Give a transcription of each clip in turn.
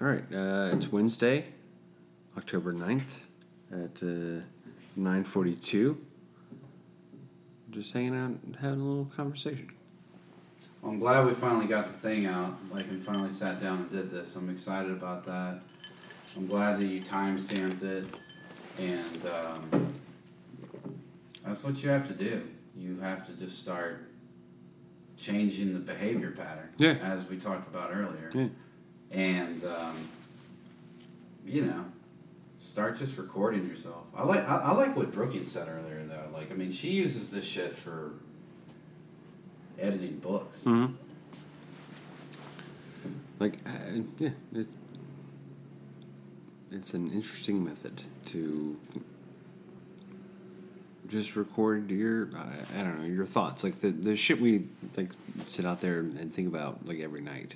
All right, uh, it's Wednesday, October 9th at uh, 9.42. Just hanging out and having a little conversation. Well, I'm glad we finally got the thing out, like, and finally sat down and did this. I'm excited about that. I'm glad that you time stamped it, and um, that's what you have to do. You have to just start changing the behavior pattern, Yeah. as we talked about earlier, Yeah. And um, you know, start just recording yourself. I like I, I like what Brookie said earlier, though. Like, I mean, she uses this shit for editing books. Mm-hmm. Like, uh, yeah, it's, it's an interesting method to just record your, I, I don't know, your thoughts. Like, the, the shit we, like, sit out there and think about, like, every night.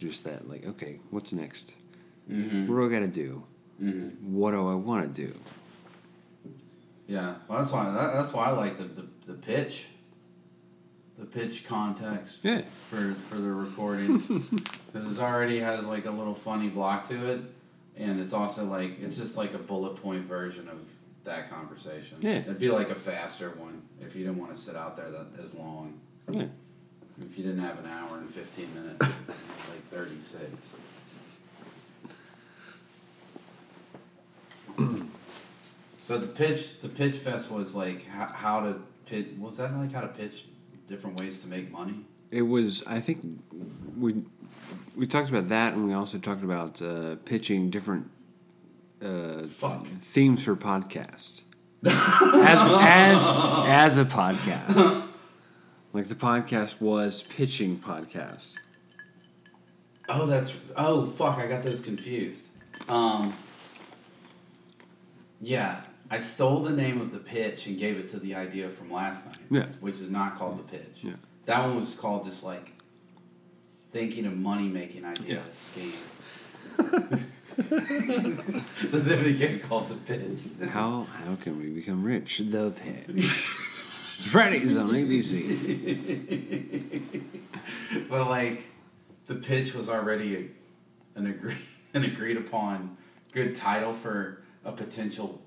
Just that, like, okay, what's next? Mm-hmm. What do I got to do? Mm-hmm. What do I want to do? Yeah, well, that's why that, that's why I like the, the, the pitch, the pitch context Yeah. for for the recording because it already has like a little funny block to it, and it's also like it's just like a bullet point version of that conversation. Yeah. it'd be like a faster one if you didn't want to sit out there that as long. Yeah. If you didn't have an hour and fifteen minutes, it'd be like thirty six. So the pitch, the pitch fest was like how, how to pitch. Was that like how to pitch different ways to make money? It was. I think we we talked about that, and we also talked about uh, pitching different uh, Fuck. themes for podcast as as as a podcast. Like the podcast was pitching podcast. Oh, that's oh fuck! I got those confused. Um, yeah, I stole the name of the pitch and gave it to the idea from last night. Yeah. which is not called the pitch. Yeah. that one was called just like thinking of money making ideas scheme. but then it became called the pitch. How how can we become rich? The pitch. Fridays on ABC. but like, the pitch was already a, an agree an agreed upon good title for a potential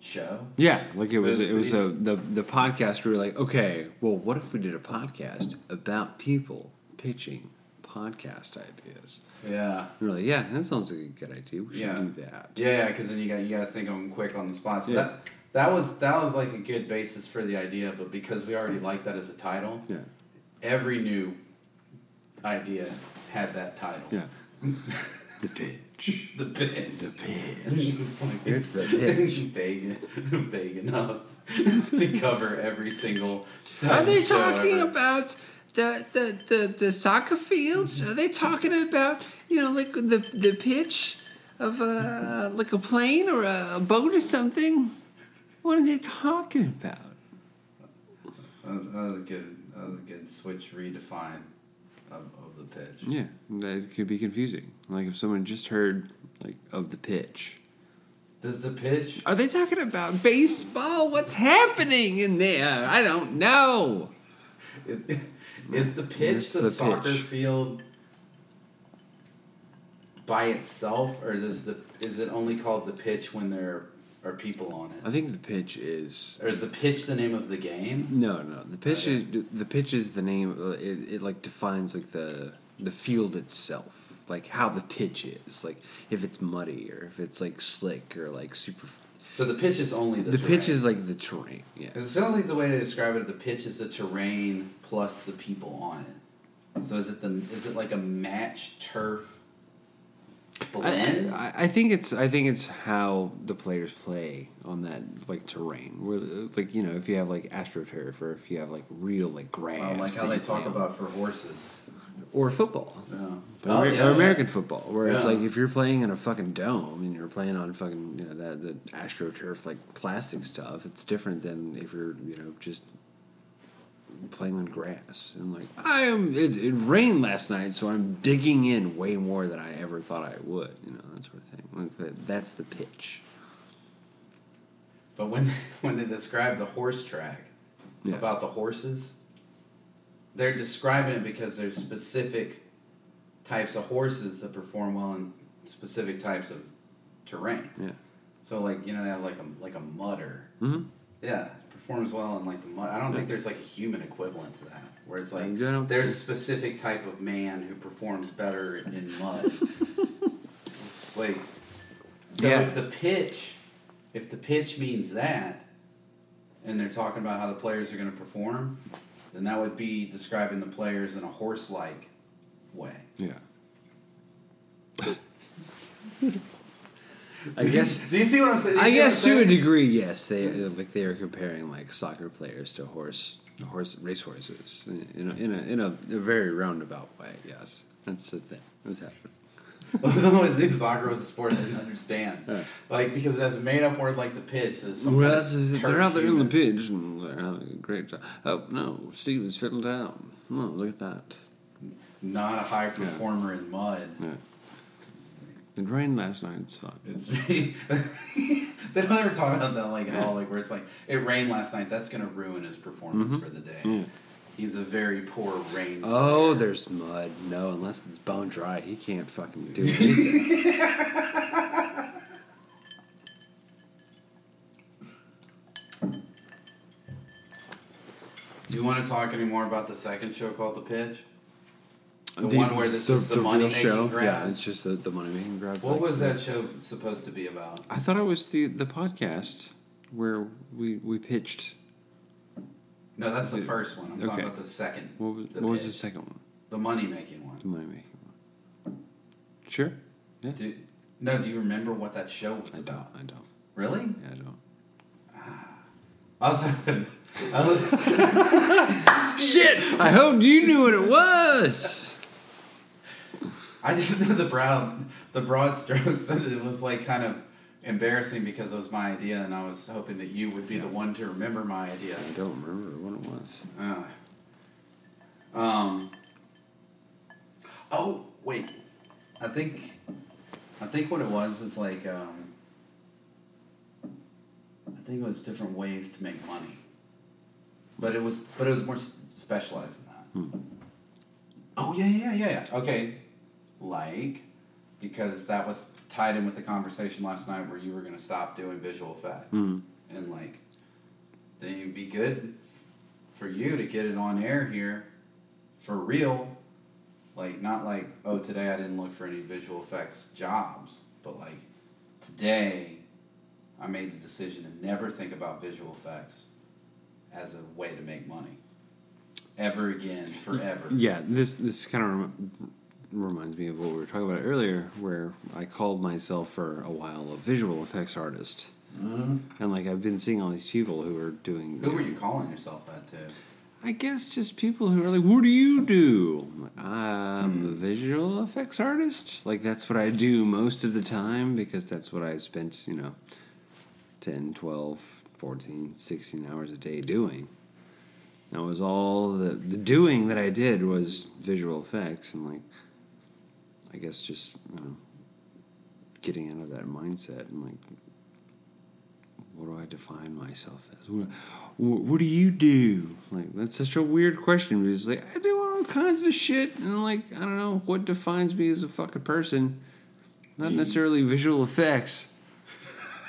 show. Yeah, like it was But it was a, the the podcast. We were like, okay, well, what if we did a podcast about people pitching podcast ideas? Yeah. We were like, yeah, that sounds like a good idea. We should Yeah. do that. Yeah, because then you got you got to think of them quick on the spot. So Yeah. that that was that was like a good basis for the idea, but because we already liked that as a title, Yeah, every new idea had that title. yeah. the pitch. The pitch. The pitch. it's the pitch. vague, vague enough to cover every single. Are they talking ever. about the, the, the, the soccer fields? Are they talking about you know like the the pitch of a like a plane or a boat or something? What are they talking about? That that was a good. That was a good switch redefine of, the pitch. Yeah, that could be confusing. Like if someone just heard like of the pitch. Does the pitch? Are they talking about baseball? What's happening in there? I don't know. It, is the pitch It's the, the soccer pitch. field by itself, or does the is it only called the pitch when there are people on it. I think the pitch is or is the pitch the name of the game? no, no. The pitch oh, Okay. is the pitch is the name. It, it like defines like the the field itself, like how the pitch is, like if it's muddy or if it's like slick or like super. So the pitch is only the The, pitch is like the terrain. Yeah. It feels like the way to describe it, the pitch is the terrain plus the people on it. So is it the is it like a match turf blend? I, I, I think it's I think it's how the players play on that like terrain. Where like you know if you have like astroturf or if you have like real like grass, Oh, like how they talk on. about for horses. or football. Yeah. Or, Oh, Amer- yeah, or yeah. American football, where it's like if you're playing in a fucking dome and you're playing on fucking you know that the astroturf like plastic stuff, it's different than if you're you know just playing on grass. And like I am, it, it rained last night, so I'm digging in way more than I ever thought I would. You know that sort of thing. Like that, that's the pitch. But when when they describe the horse track Yeah. about the horses, they're describing it because there's specific types of horses that perform well in specific types of terrain. Yeah. So like you know they have like a like a mudder. Mm-hmm. Yeah, performs well in like the mud. I don't think there's like a human equivalent to that, where it's like I don't- there's a specific type of man who performs better in mud. like, so Yeah. if the pitch, if the pitch means that, and they're talking about how the players are going to perform, then that would be describing the players in a horse-like way. Yeah. I guess. Do you see what I'm saying? I see what I'm guess to a degree, yes. They uh, like they are comparing like soccer players to horse horse race horses in a in a in a, a very roundabout way. Yes, that's the thing. That's happening. I was always knew soccer was a sport I didn't understand. Yeah. Like because that's made up word like the pitch some Well, kind that's, of they're out there in the pitch and they're having a great job. Oh no, Steve is fiddled down. Oh, look at that. Not a high performer in mud. Yeah. It rained last night. It's fun. It's they don't ever talk about that like at all. Like where it's like it rained last night. That's gonna ruin his performance mm-hmm. for the day. Yeah. He's a very poor rain. Oh, player. there's mud. No, unless it's bone dry, he can't fucking do it. Do you want to talk any more about the second show called The Pitch? The, The- one where this is the, real money making grab. Yeah, it's just the, the money making grab. what like- was that show supposed to be about? I thought it was the the podcast where we we pitched. No, that's the first one. I'm talking about the second. What was, the what was the second one? The money making one. The money making one. Sure. Yeah. Do, no, do you remember what that show was I don't. about? I don't. Really? Yeah, I don't. Ah. I was hoping. I was, Shit! I hoped you knew what it was. I just knew the broad, the broad strokes, but it was like kind of embarrassing because it was my idea, and I was hoping that you would be the one to remember my idea. I don't remember what it was. Uh, um. Oh wait, I think, I think what it was was like um. I think it was different ways to make money. But it was, but it was more specialized than that. Oh yeah, yeah, yeah, yeah. Okay, like because that was tied in with the conversation last night where you were going to stop doing visual effects. Mhm. and like then it'd be good for you to get it on air here for real. Like not like oh today i didn't look for any visual effects jobs but like today i made the decision to never think about visual effects as a way to make money. Ever again forever. Yeah, this this kind of reminds me of what we were talking about earlier, where I called myself for a while a visual effects artist, Mhm. and like I've been seeing all these people who are doing. who were you calling yourself that to I guess just people who are like, "What do you do?" I'm, like, I'm a visual effects artist. Like that's what I do most of the time because that's what I spent, you know, 10, 12, 14, 16 hours a day doing. That was all the the doing that I did was visual effects and like I guess just you know, getting out of that mindset and like what do I define myself as? What, what, what do you do? Like that's such a weird question because like I do all kinds of shit and like I don't know what defines me as a fucking person. Not necessarily visual effects.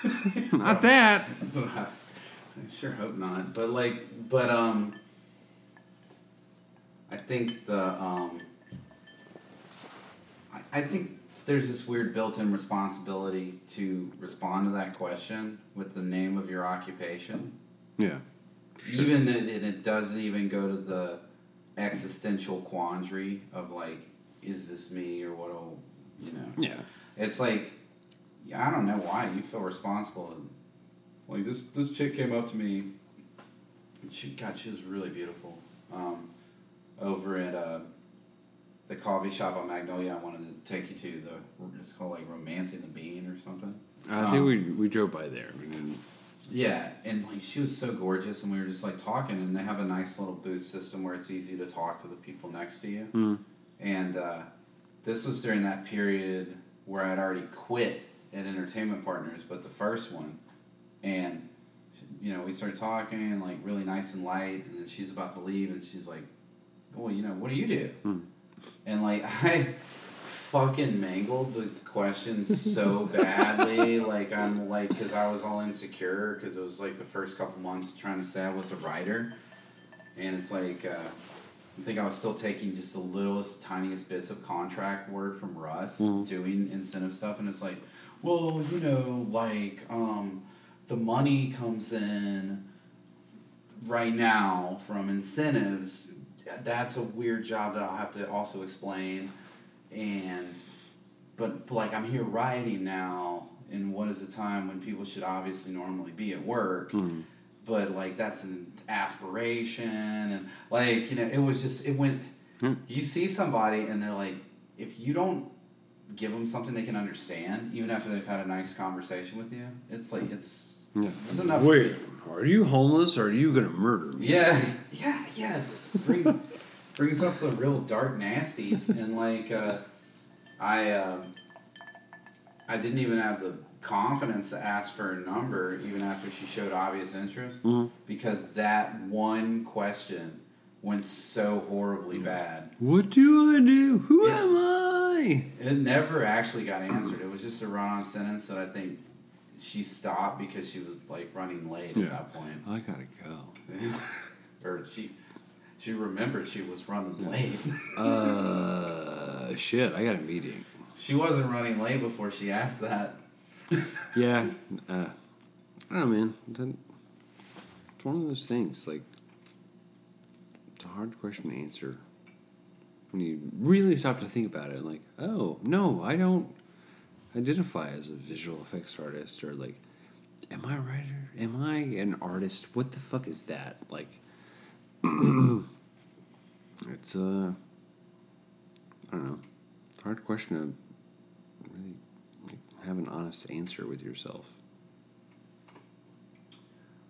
Not that. I sure hope not. But like, but um, I think the um, I, think there's this weird built-in responsibility to respond to that question with the name of your occupation. Yeah. Even it, and it doesn't even go to the existential quandary of like, is this me or what? you know? Yeah. It's like, I don't know why you feel responsible. Like this, this chick came up to me. And she, God, she was really beautiful. Um, over at uh, the coffee shop on Magnolia, I wanted to take you to the. It's called like Romancing the Bean or something. I Um, think we we drove by there. We didn't. Yeah, and like she was so gorgeous, and we were just like talking, and they have a nice little booth system where it's easy to talk to the people next to you. Mm. And uh, this was during that period where I'd already quit at Entertainment Partners, but the first one, and you know we started talking like really nice and light, and then she's about to leave, and she's like, "Well, you know, what do you do?" Hmm. And like I, fucking mangled the questions so badly. like I'm like, because I was all insecure because it was like the first couple months trying to say I was a writer, and it's like uh, I think I was still taking just the littlest, tiniest bits of contract work from Russ doing incentive stuff, and it's like, well, you know, like um, the money comes in right now from incentives. That's a weird job that I'll have to also explain. And but like I'm here writing now in what is a time when people should obviously normally be at work? Hmm. But like that's an aspiration and like you know it was just it went hmm. you see somebody and they're like if you don't give them something they can understand even after they've had a nice conversation with you it's like it's Yeah. there's enough Wait, are you homeless or are you gonna murder me? yeah, yeah, yeah. It's brings brings up the real dark nasties, and like uh, I um, I didn't even have the confidence to ask for a number, even after she showed obvious interest, Mhm. because that one question went so horribly bad. What do I do? Who Yeah. am I? It never actually got answered. It was just a run-on sentence that I think she stopped because she was like running late Yeah. at that point. I gotta go. or she she remembered she was running late. Uh, shit, I got a meeting. she wasn't running late before she asked that. Yeah, uh, I don't know, man. It's one of those things, like, it's a hard question to answer. When you really stop to think about it, like, oh, no, I don't identify as a visual effects artist, or like, am I a writer? Am I an artist? What the fuck is that? Like, it's, uh, I don't know. It's a hard question to really like, have an honest answer with yourself.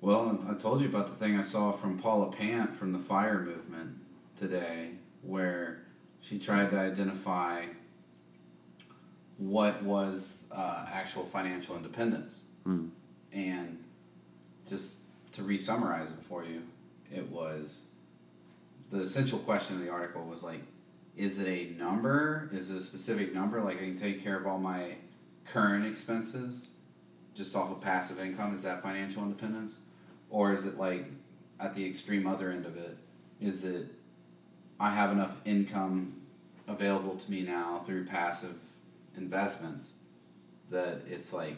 Well, I told you about the thing I saw from Paula Pant from the Fire Movement today, where she tried to identify what was uh, actual financial independence. Hmm. And just to re summarize it for you, it was the essential question of the article was like, is it a number? Is it a specific number? Like I can take care of all my current expenses just off of passive income? Is that financial independence? Or is it like at the extreme other end of it? Is it I have enough income available to me now through passive investments that it's like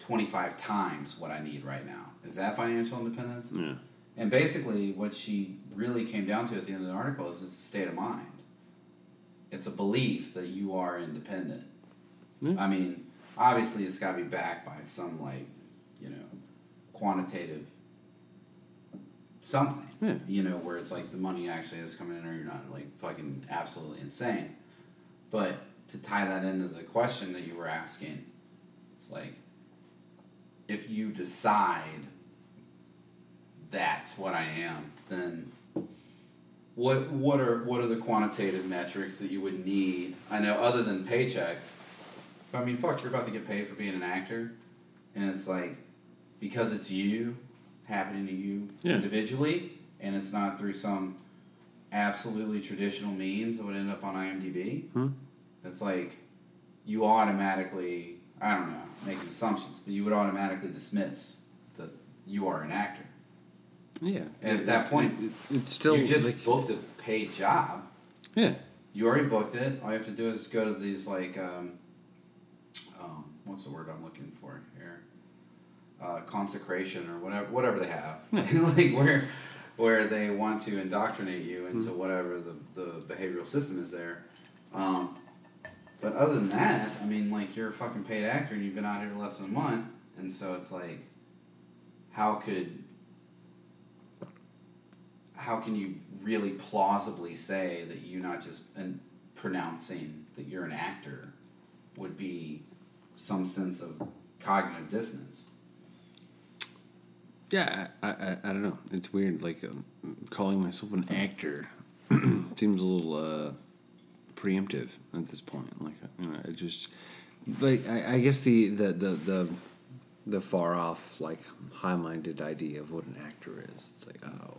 25 times what I need right now. Is that financial independence? Yeah. And basically, what she really came down to at the end of the article is it's a state of mind. It's a belief that you are independent. Yeah. I mean, obviously, it's got to be backed by some, like, you know, quantitative something. Yeah. You know, where it's like the money actually is coming in or you're not, like, fucking absolutely insane. But to tie that into the question that you were asking, it's like, if you decide that's what I am, then what what are what are the quantitative metrics that you would need? I know other than paycheck. I mean, fuck, you're about to get paid for being an actor, and it's like because it's you happening to you Yeah. individually, and it's not through some absolutely traditional means that would end up on IMDb. Hmm. It's like you automatically, I don't know, making assumptions, but you would automatically dismiss that you are an actor. Yeah. And at that point, it, it's still you just like, booked a paid job. yeah. You already booked it. All you have to do is go to these like, um, um, what's the word I'm looking for here? Uh, consecration or whatever, whatever they have, like where, where they want to indoctrinate you into whatever the, the behavioral system is there. Um, but other than that, I mean, like you're a fucking paid actor and you've been out here less than a month, and so it's like, how could how can you really plausibly say that you're not just and pronouncing that you're an actor would be some sense of cognitive dissonance? Yeah, I, I, I don't know. It's weird. Like um, calling myself an actor seems a little uh, preemptive at this point. Like you know, just like I, I guess the the the the, the far off like high minded idea of what an actor is. It's like oh,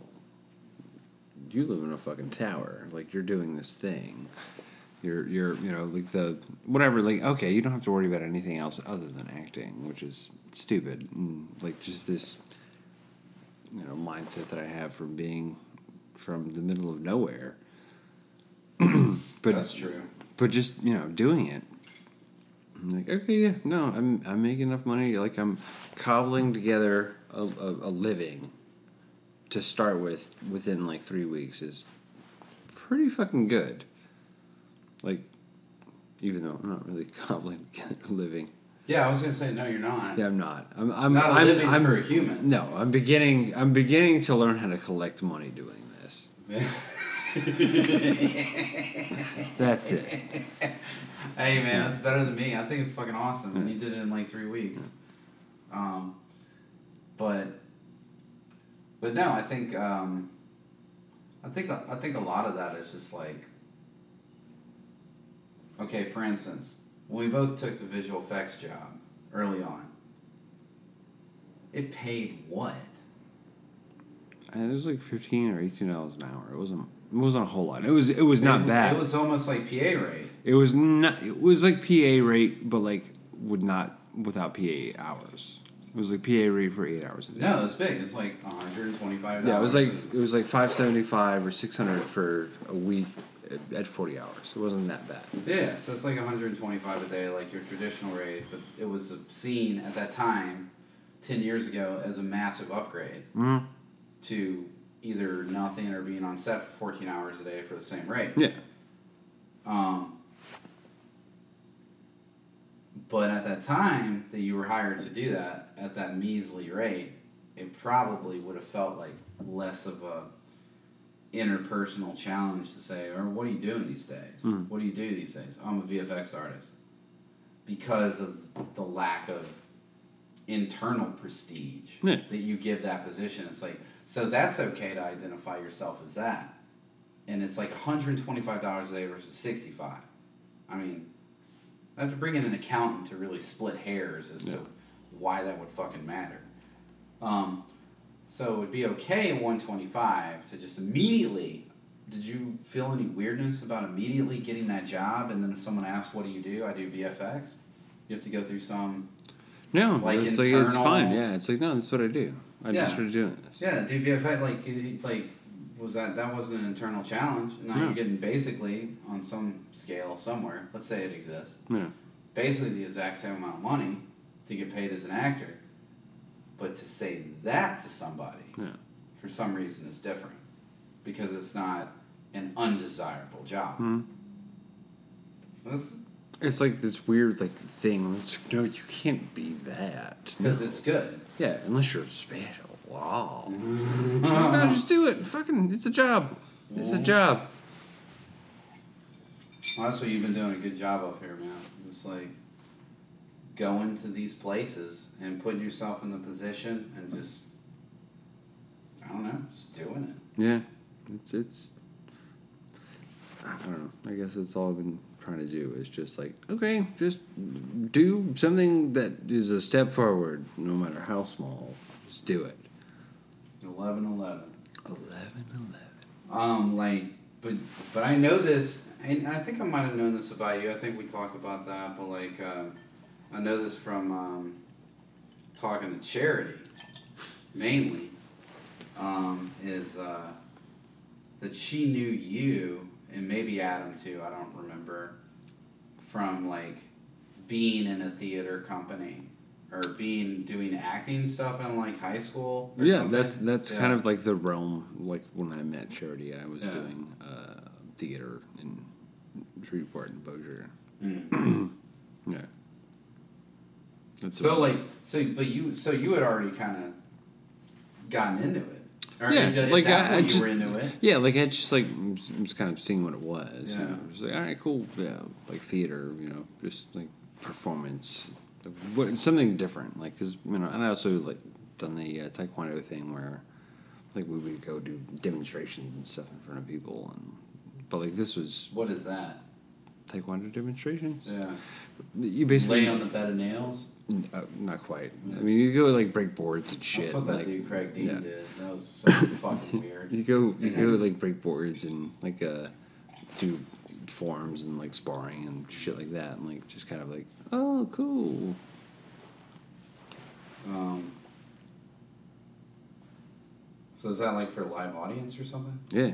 you live in a fucking tower. Like you're doing this thing. You're you're you know like the whatever like okay you don't have to worry about anything else other than acting, which is stupid and like just this you know mindset that I have from being from the middle of nowhere. but That's true. but just you know doing it I'm like okay yeah no i'm i'm making enough money like i'm cobbling together a, a, a living to start with within like three weeks is pretty fucking good like even though i'm not really cobbling living Yeah, I was gonna say no, you're not. yeah i'm not i'm i'm Not I'm, living I'm, for a human. no i'm beginning i'm beginning to learn how to collect money doing this that's it hey man, that's better than me. I think it's fucking awesome. And you did it in like three weeks. Um, but but no, I think um, I think I think a lot of that is just like okay. For instance, when we both took the visual effects job early on, it paid what? And it was like fifteen or eighteen dollars an hour. It wasn't. It wasn't a whole lot. It was. It was not it, bad. It was almost like PA rate. It was not. It was like PA rate, but like would not without PA hours. It was like PA rate for eight hours a day. No, it was big. It's like one hundred and twenty-five. Yeah, it was like it was like five seventy five or six hundred for a week at, at forty hours. It wasn't that bad. Yeah, so it's like 125 a day, like your traditional rate, but it was seen at that time, 10 years ago, as a massive upgrade Mm-hmm. to either nothing or being on set for 14 hours a day for the same rate. Yeah. Um, but at that time that you were hired to do that at that measly rate, it probably would have felt like less of a interpersonal challenge to say, or what are you doing these days? Mm. What do you do these days? I'm a VFX artist. Because of the lack of internal prestige Yeah. that you give that position. It's like, so that's okay to identify yourself as that. And it's like $125 a day versus 65 I mean, I have to bring in an accountant to really split hairs as Yeah. to why that would fucking matter. Um, so it would be okay at 125 to just immediately. Did you feel any weirdness about immediately getting that job? And then if someone asks, "What do you do?" I do VFX. You have to go through some. No, Like it's like it's fine. Yeah, it's like no, that's what I do. I Yeah. just started doing this. Yeah, do VFX like like was that that wasn't an internal challenge? Now No. you're getting basically on some scale somewhere. Let's say it exists. Yeah. basically the exact same amount of money to get paid as an actor. But to say that to somebody, Yeah. for some reason, is different because it's not an undesirable job. Mhm. Because It's like this weird like thing. It's no, you can't be that. No. it's good. Yeah, unless you're special. Wow. no, just do it. Fucking, it's a job. It's a job. Well, that's what you've been doing a good job of here, man. It's like going to these places and putting yourself in the position and just, I don't know, just doing it. Yeah, it's it's. I don't know. I guess that's all I've been trying to do is just like okay, just do something that is a step forward, no matter how small. Just do it. 11 11. Eleven, eleven. Um, like, but but I know this, and I think I might have known this about you. I think we talked about that, but like, uh, I know this from um, talking to Charity, mainly, um, is uh, that she knew you and maybe Adam too. I don't remember from like being in a theater company or being doing acting stuff in like high school. or Yeah, something. that's that's Yeah. kind of like the realm. Like when I met Charity, I was Yeah. doing uh, theater in Shreveport and Bossier. Mm. Yeah. That's So about- like so but you so you had already kind of gotten into it. Or Yeah, at like, I- I you just- were into it. Yeah, like I just like was was kind of seeing what it was. You Yeah. know, just like all right, cool. Yeah, like theater. You know, just like performance, something different. Like because you know, and I also like done the uh, taekwondo thing where like we would go do demonstrations and stuff in front of people, and but like this was What is that? taekwondo demonstrations. Yeah. You basically Lay on the bed of nails. uh, not quite. I mean, you go like break boards and shit. That's what that like, dude Craig Dean yeah. did. That was so fucking weird. You go, you go like break boards and like uh, do forms and like sparring and shit like that, and like just kind of like, oh, cool. Um, so is that like for a live audience or something? Yeah,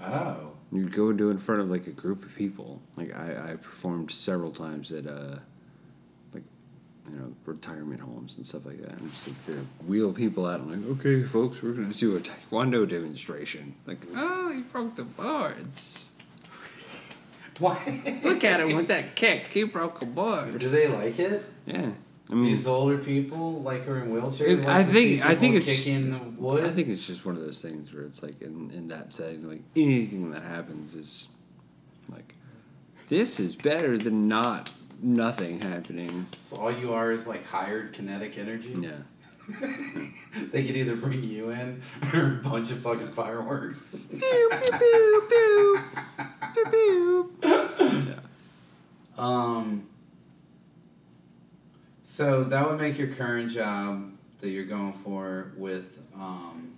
Oh. you go do it in front of like a group of people. Like I, I performed several times at uh, like you know retirement homes and stuff like that. And just like they wheel people out. I'm like, okay, folks, we're gonna do a taekwondo demonstration. Like, oh, he broke the boards. Why? Look at him with that kick. He broke a board. Do they like it? Yeah, I mean, These older people, like her in wheelchairs, like I to think- see I think people it's- kicking the wood. I think it's just one of those things where it's like in, in that setting, like anything that happens is like this is better than not nothing happening. so all you are is like hired kinetic energy. Yeah. they could either bring you in or a bunch of fucking fireworks. Pew. Pew, pew. Yeah. Um. So that would make your current job that you're going for with um,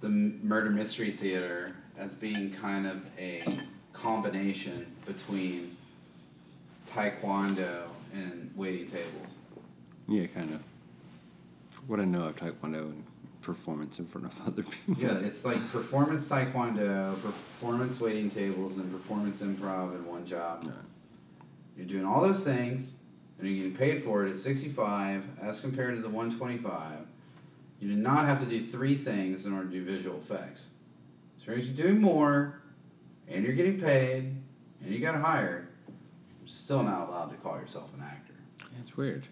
the murder mystery theater as being kind of a combination between taekwondo and waiting tables. Yeah, kind of. For what I know of Taekwondo and performance in front of other people. Yeah, it's like performance taekwondo, performance waiting tables, and performance improv in one job. Yeah. You're doing all those things, and you're getting paid for it at 65 as compared to the 125. You do not have to do three things in order to do visual effects. So you're doing more, and you're getting paid, and you got hired, you're still not allowed to call yourself an actor. That's weird.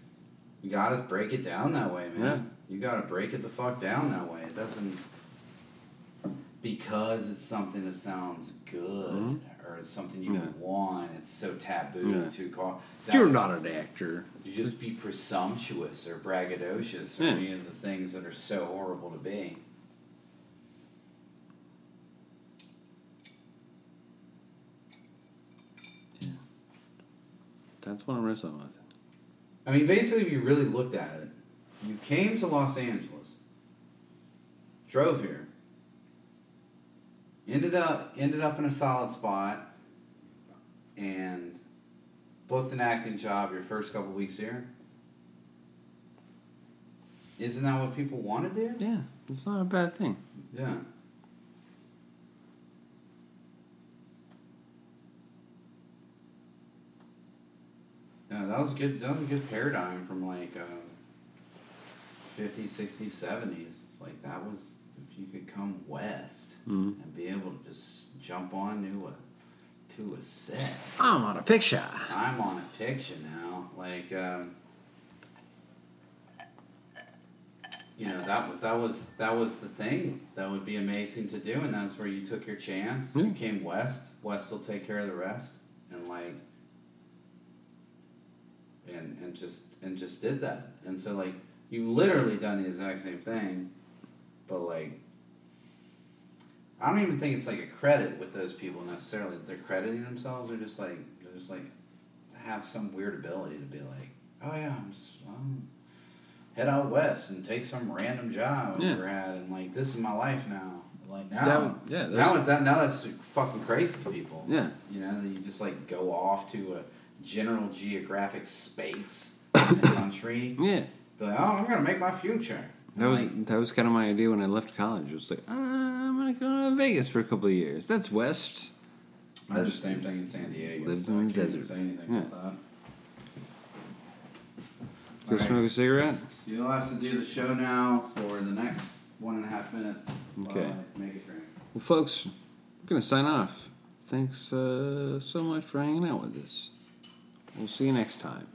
You gotta break it down that way, man. You gotta break it the fuck down that way. It doesn't because it's something that sounds good Mhm. or it's something you Yeah. want. It's so taboo Yeah. to call. that You're not an actor. You just be presumptuous or braggadocious or Yeah. any of the things that are so horrible to be. That's what I'm wrestling with. I mean, basically, if you really looked at it, you came to Los Angeles, drove here, ended up ended up in a solid spot, and booked an acting job your first couple weeks here. Isn't that what people want to do? Yeah, it's not a bad thing. Yeah. Yeah, that was good. That was a good paradigm from like um, 50s, 60s, 70s. It's like that was if you could come west Mhm. and be able to just jump on to a to a set. I'm on a picture. I'm on a picture now. Like, um, you know, that that was that was the thing that would be amazing to do, and that's where you took your chance. You came west. West will take care of the rest, and like, and and just and just did that. And so like, you literally done the exact same thing, but like. I don't even think it's like a credit with those people necessarily. They're crediting themselves. They're just like they're just like have some weird ability to be like, oh yeah, I'm just I'm head out west and take some random job Yeah. had, and like this is my life now. Like now, That yeah, now it's that now that's fucking crazy to people. Yeah. you know that you just like go off to a general geographic space in the country. Yeah. Be like, oh, I'm gonna make my future. That was Like, that was kind of my idea when I left college. It was like, uh, I'm gonna go to Vegas for a couple of years. That's West. I did the same thing in San Diego. Lived so in I the can't desert. Say anything Yeah. about that. Go Alright. smoke a cigarette. You'll have to do the show now for the next one and a half minutes. while Okay. I make a drink. Well, folks, we're gonna sign off. Thanks uh, so much for hanging out with us. We'll see you next time.